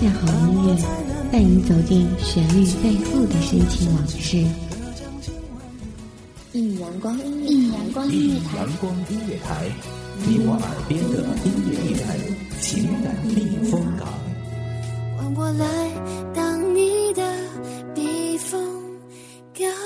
下好音乐，带你走进旋律背后的深情往事。一米阳光音乐，一米阳光音乐台，阳光音乐台，你我耳边的音乐驿站，情感避风港。换我来当你的避风港。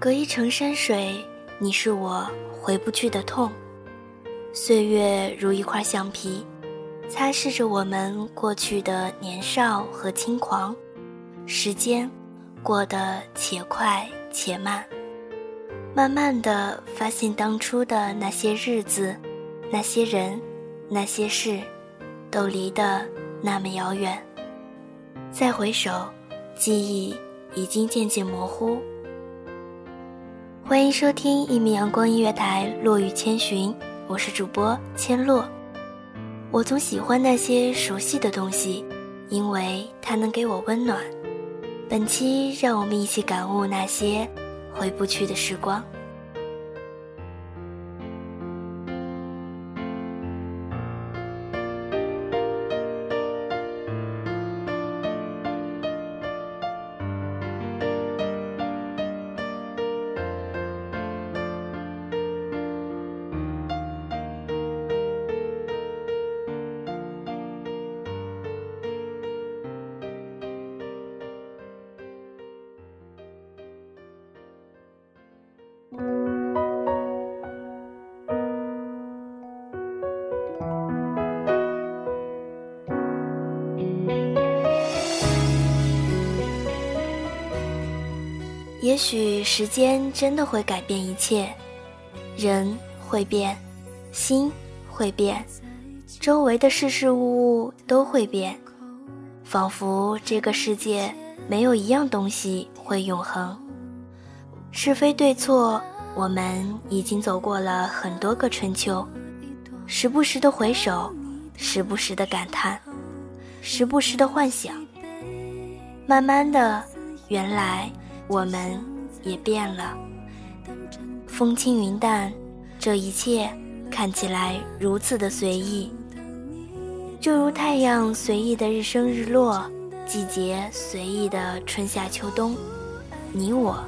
隔一程山水，你是我回不去的痛。岁月如一块橡皮，擦拭着我们过去的年少和轻狂。时间过得且快且慢，慢慢的发现当初的那些日子、那些人、那些事，都离得那么遥远。再回首，记忆已经渐渐模糊。欢迎收听一米阳光音乐台《落雨千寻》，我是主播千落。我总喜欢那些熟悉的东西，因为它能给我温暖。本期让我们一起感悟那些回不去的时光。许时间真的会改变一切，人会变，心会变，周围的事事物物都会变，仿佛这个世界没有一样东西会永恒。是非对错，我们已经走过了很多个春秋，时不时的回首，时不时的感叹，时不时的幻想，慢慢的，原来。我们也变了，风轻云淡，这一切看起来如此的随意，就如太阳随意的日升日落，季节随意的春夏秋冬，你我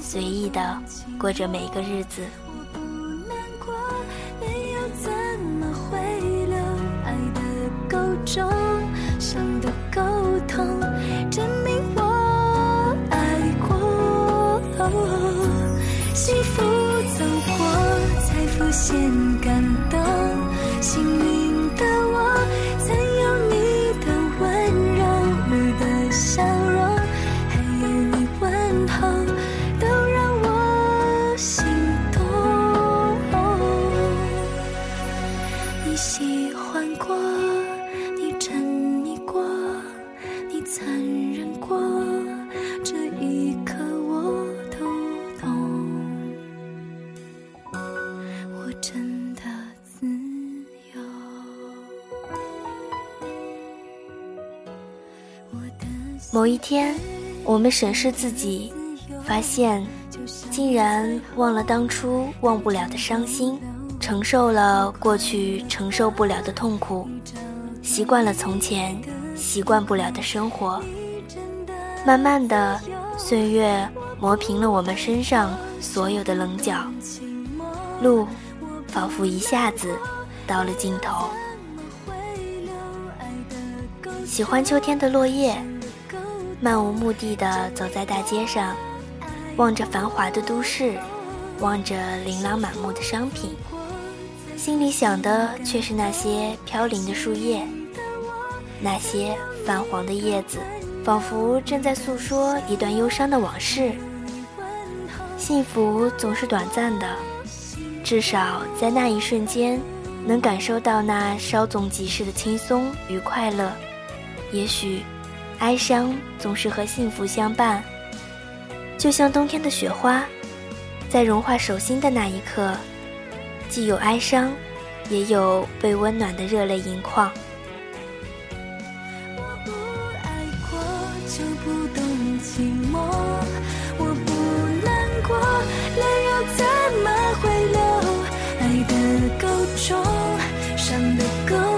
随意的过着每个日子。某一天，我们审视自己，发现竟然忘了当初忘不了的伤心，承受了过去承受不了的痛苦，习惯了从前习惯不了的生活。慢慢的，岁月磨平了我们身上所有的棱角，路仿佛一下子到了尽头。喜欢秋天的落叶。漫无目的的走在大街上，望着繁华的都市，望着琳琅满目的商品，心里想的却是那些飘零的树叶，那些泛黄的叶子，仿佛正在诉说一段忧伤的往事。幸福总是短暂的，至少在那一瞬间，能感受到那稍纵即逝的轻松与快乐。也许，哀伤总是和幸福相伴，就像冬天的雪花，在融化手心的那一刻，既有哀伤，也有被温暖的热泪盈眶。我不爱过，就不懂寂寞。伤的歌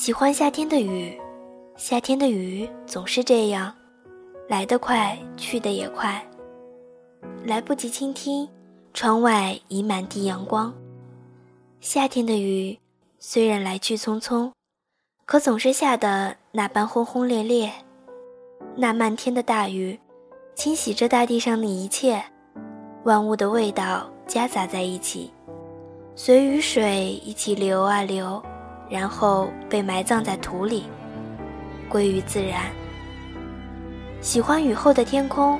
喜欢夏天的雨，夏天的雨总是这样，来得快，去得也快。来不及倾听，窗外已满地阳光。夏天的雨虽然来去匆匆，可总是下的那般轰轰烈烈。那漫天的大雨，清洗着大地上的一切，万物的味道夹杂在一起，随雨水一起流啊流。然后被埋葬在土里，归于自然。喜欢雨后的天空，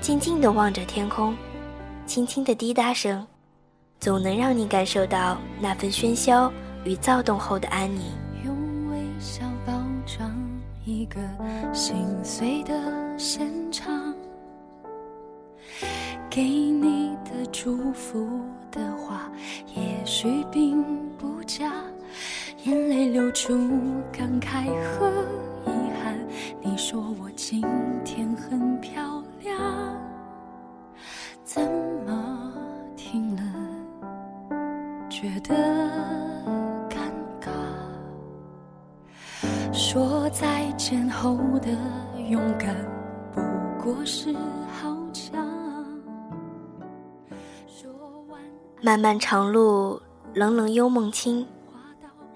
静静地望着天空，轻轻的滴答声，总能让你感受到那份喧嚣与躁动后的安宁。用微笑包装一个心碎的现场，给你的祝福的话，也许并不假。眼泪流出，感慨和遗憾。你说我今天很漂亮，怎么听了觉得尴尬？说再见后的勇敢，不过是好强。漫漫长路，冷冷幽梦清。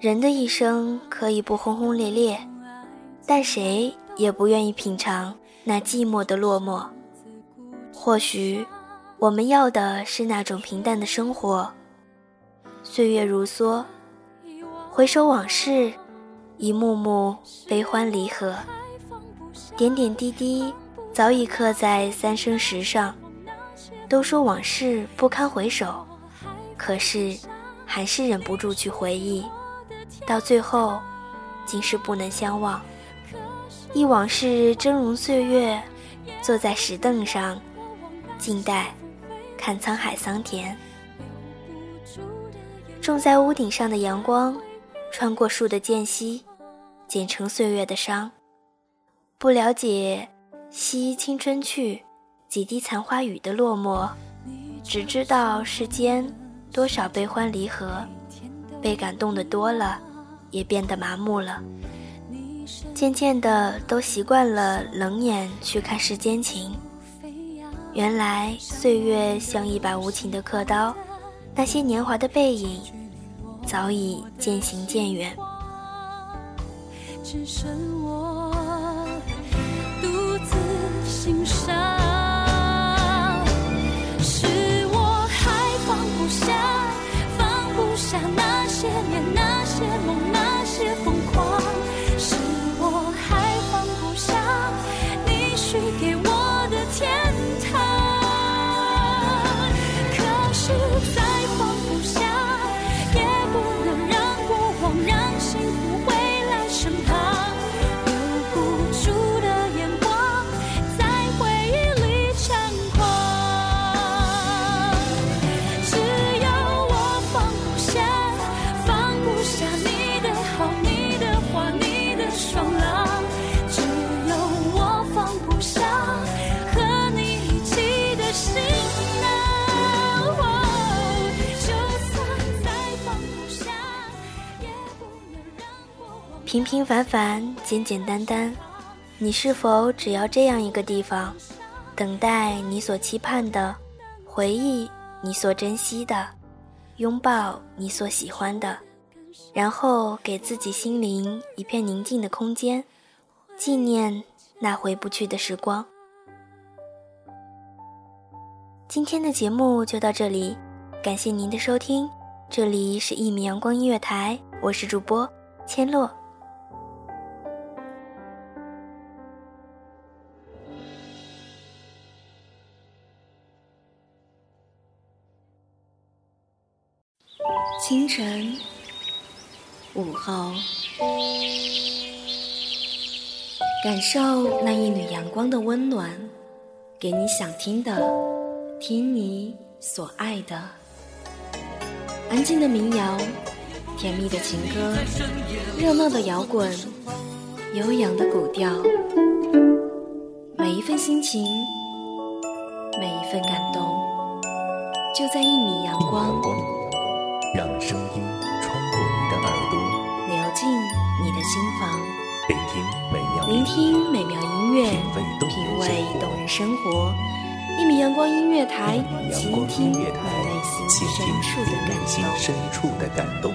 人的一生可以不轰轰烈烈，但谁也不愿意品尝那寂寞的落寞。或许，我们要的是那种平淡的生活。岁月如梭，回首往事，一幕幕悲欢离合，点点滴滴早已刻在三生石上。都说往事不堪回首，可是，还是忍不住去回忆。到最后，竟是不能相忘。忆往事峥嵘岁月，坐在石凳上，静待看沧海桑田。种在屋顶上的阳光，穿过树的间隙，剪成岁月的伤。不了解惜青春去，几滴残花雨的落寞，只知道世间多少悲欢离合。被感动的多了，也变得麻木了。渐渐的，都习惯了冷眼去看世间情。原来岁月像一把无情的刻刀，那些年华的背影，早已渐行渐远。只剩我平平凡凡，简简单单，你是否只要这样一个地方，等待你所期盼的，回忆你所珍惜的，拥抱你所喜欢的，然后给自己心灵一片宁静的空间，纪念那回不去的时光。今天的节目就到这里，感谢您的收听。这里是《一米阳光音乐台》，我是主播千落。晨，午后，感受那一缕阳光的温暖，给你想听的，听你所爱的。安静的民谣，甜蜜的情歌，热闹的摇滚，悠扬的古调，每一份心情，每一份感动，就在一米阳光。让声音穿过你的耳朵，流进你的心房。聆听美妙，聆听美妙音乐，品味动人生活。一米阳光音乐台，倾听你内心深处的感动。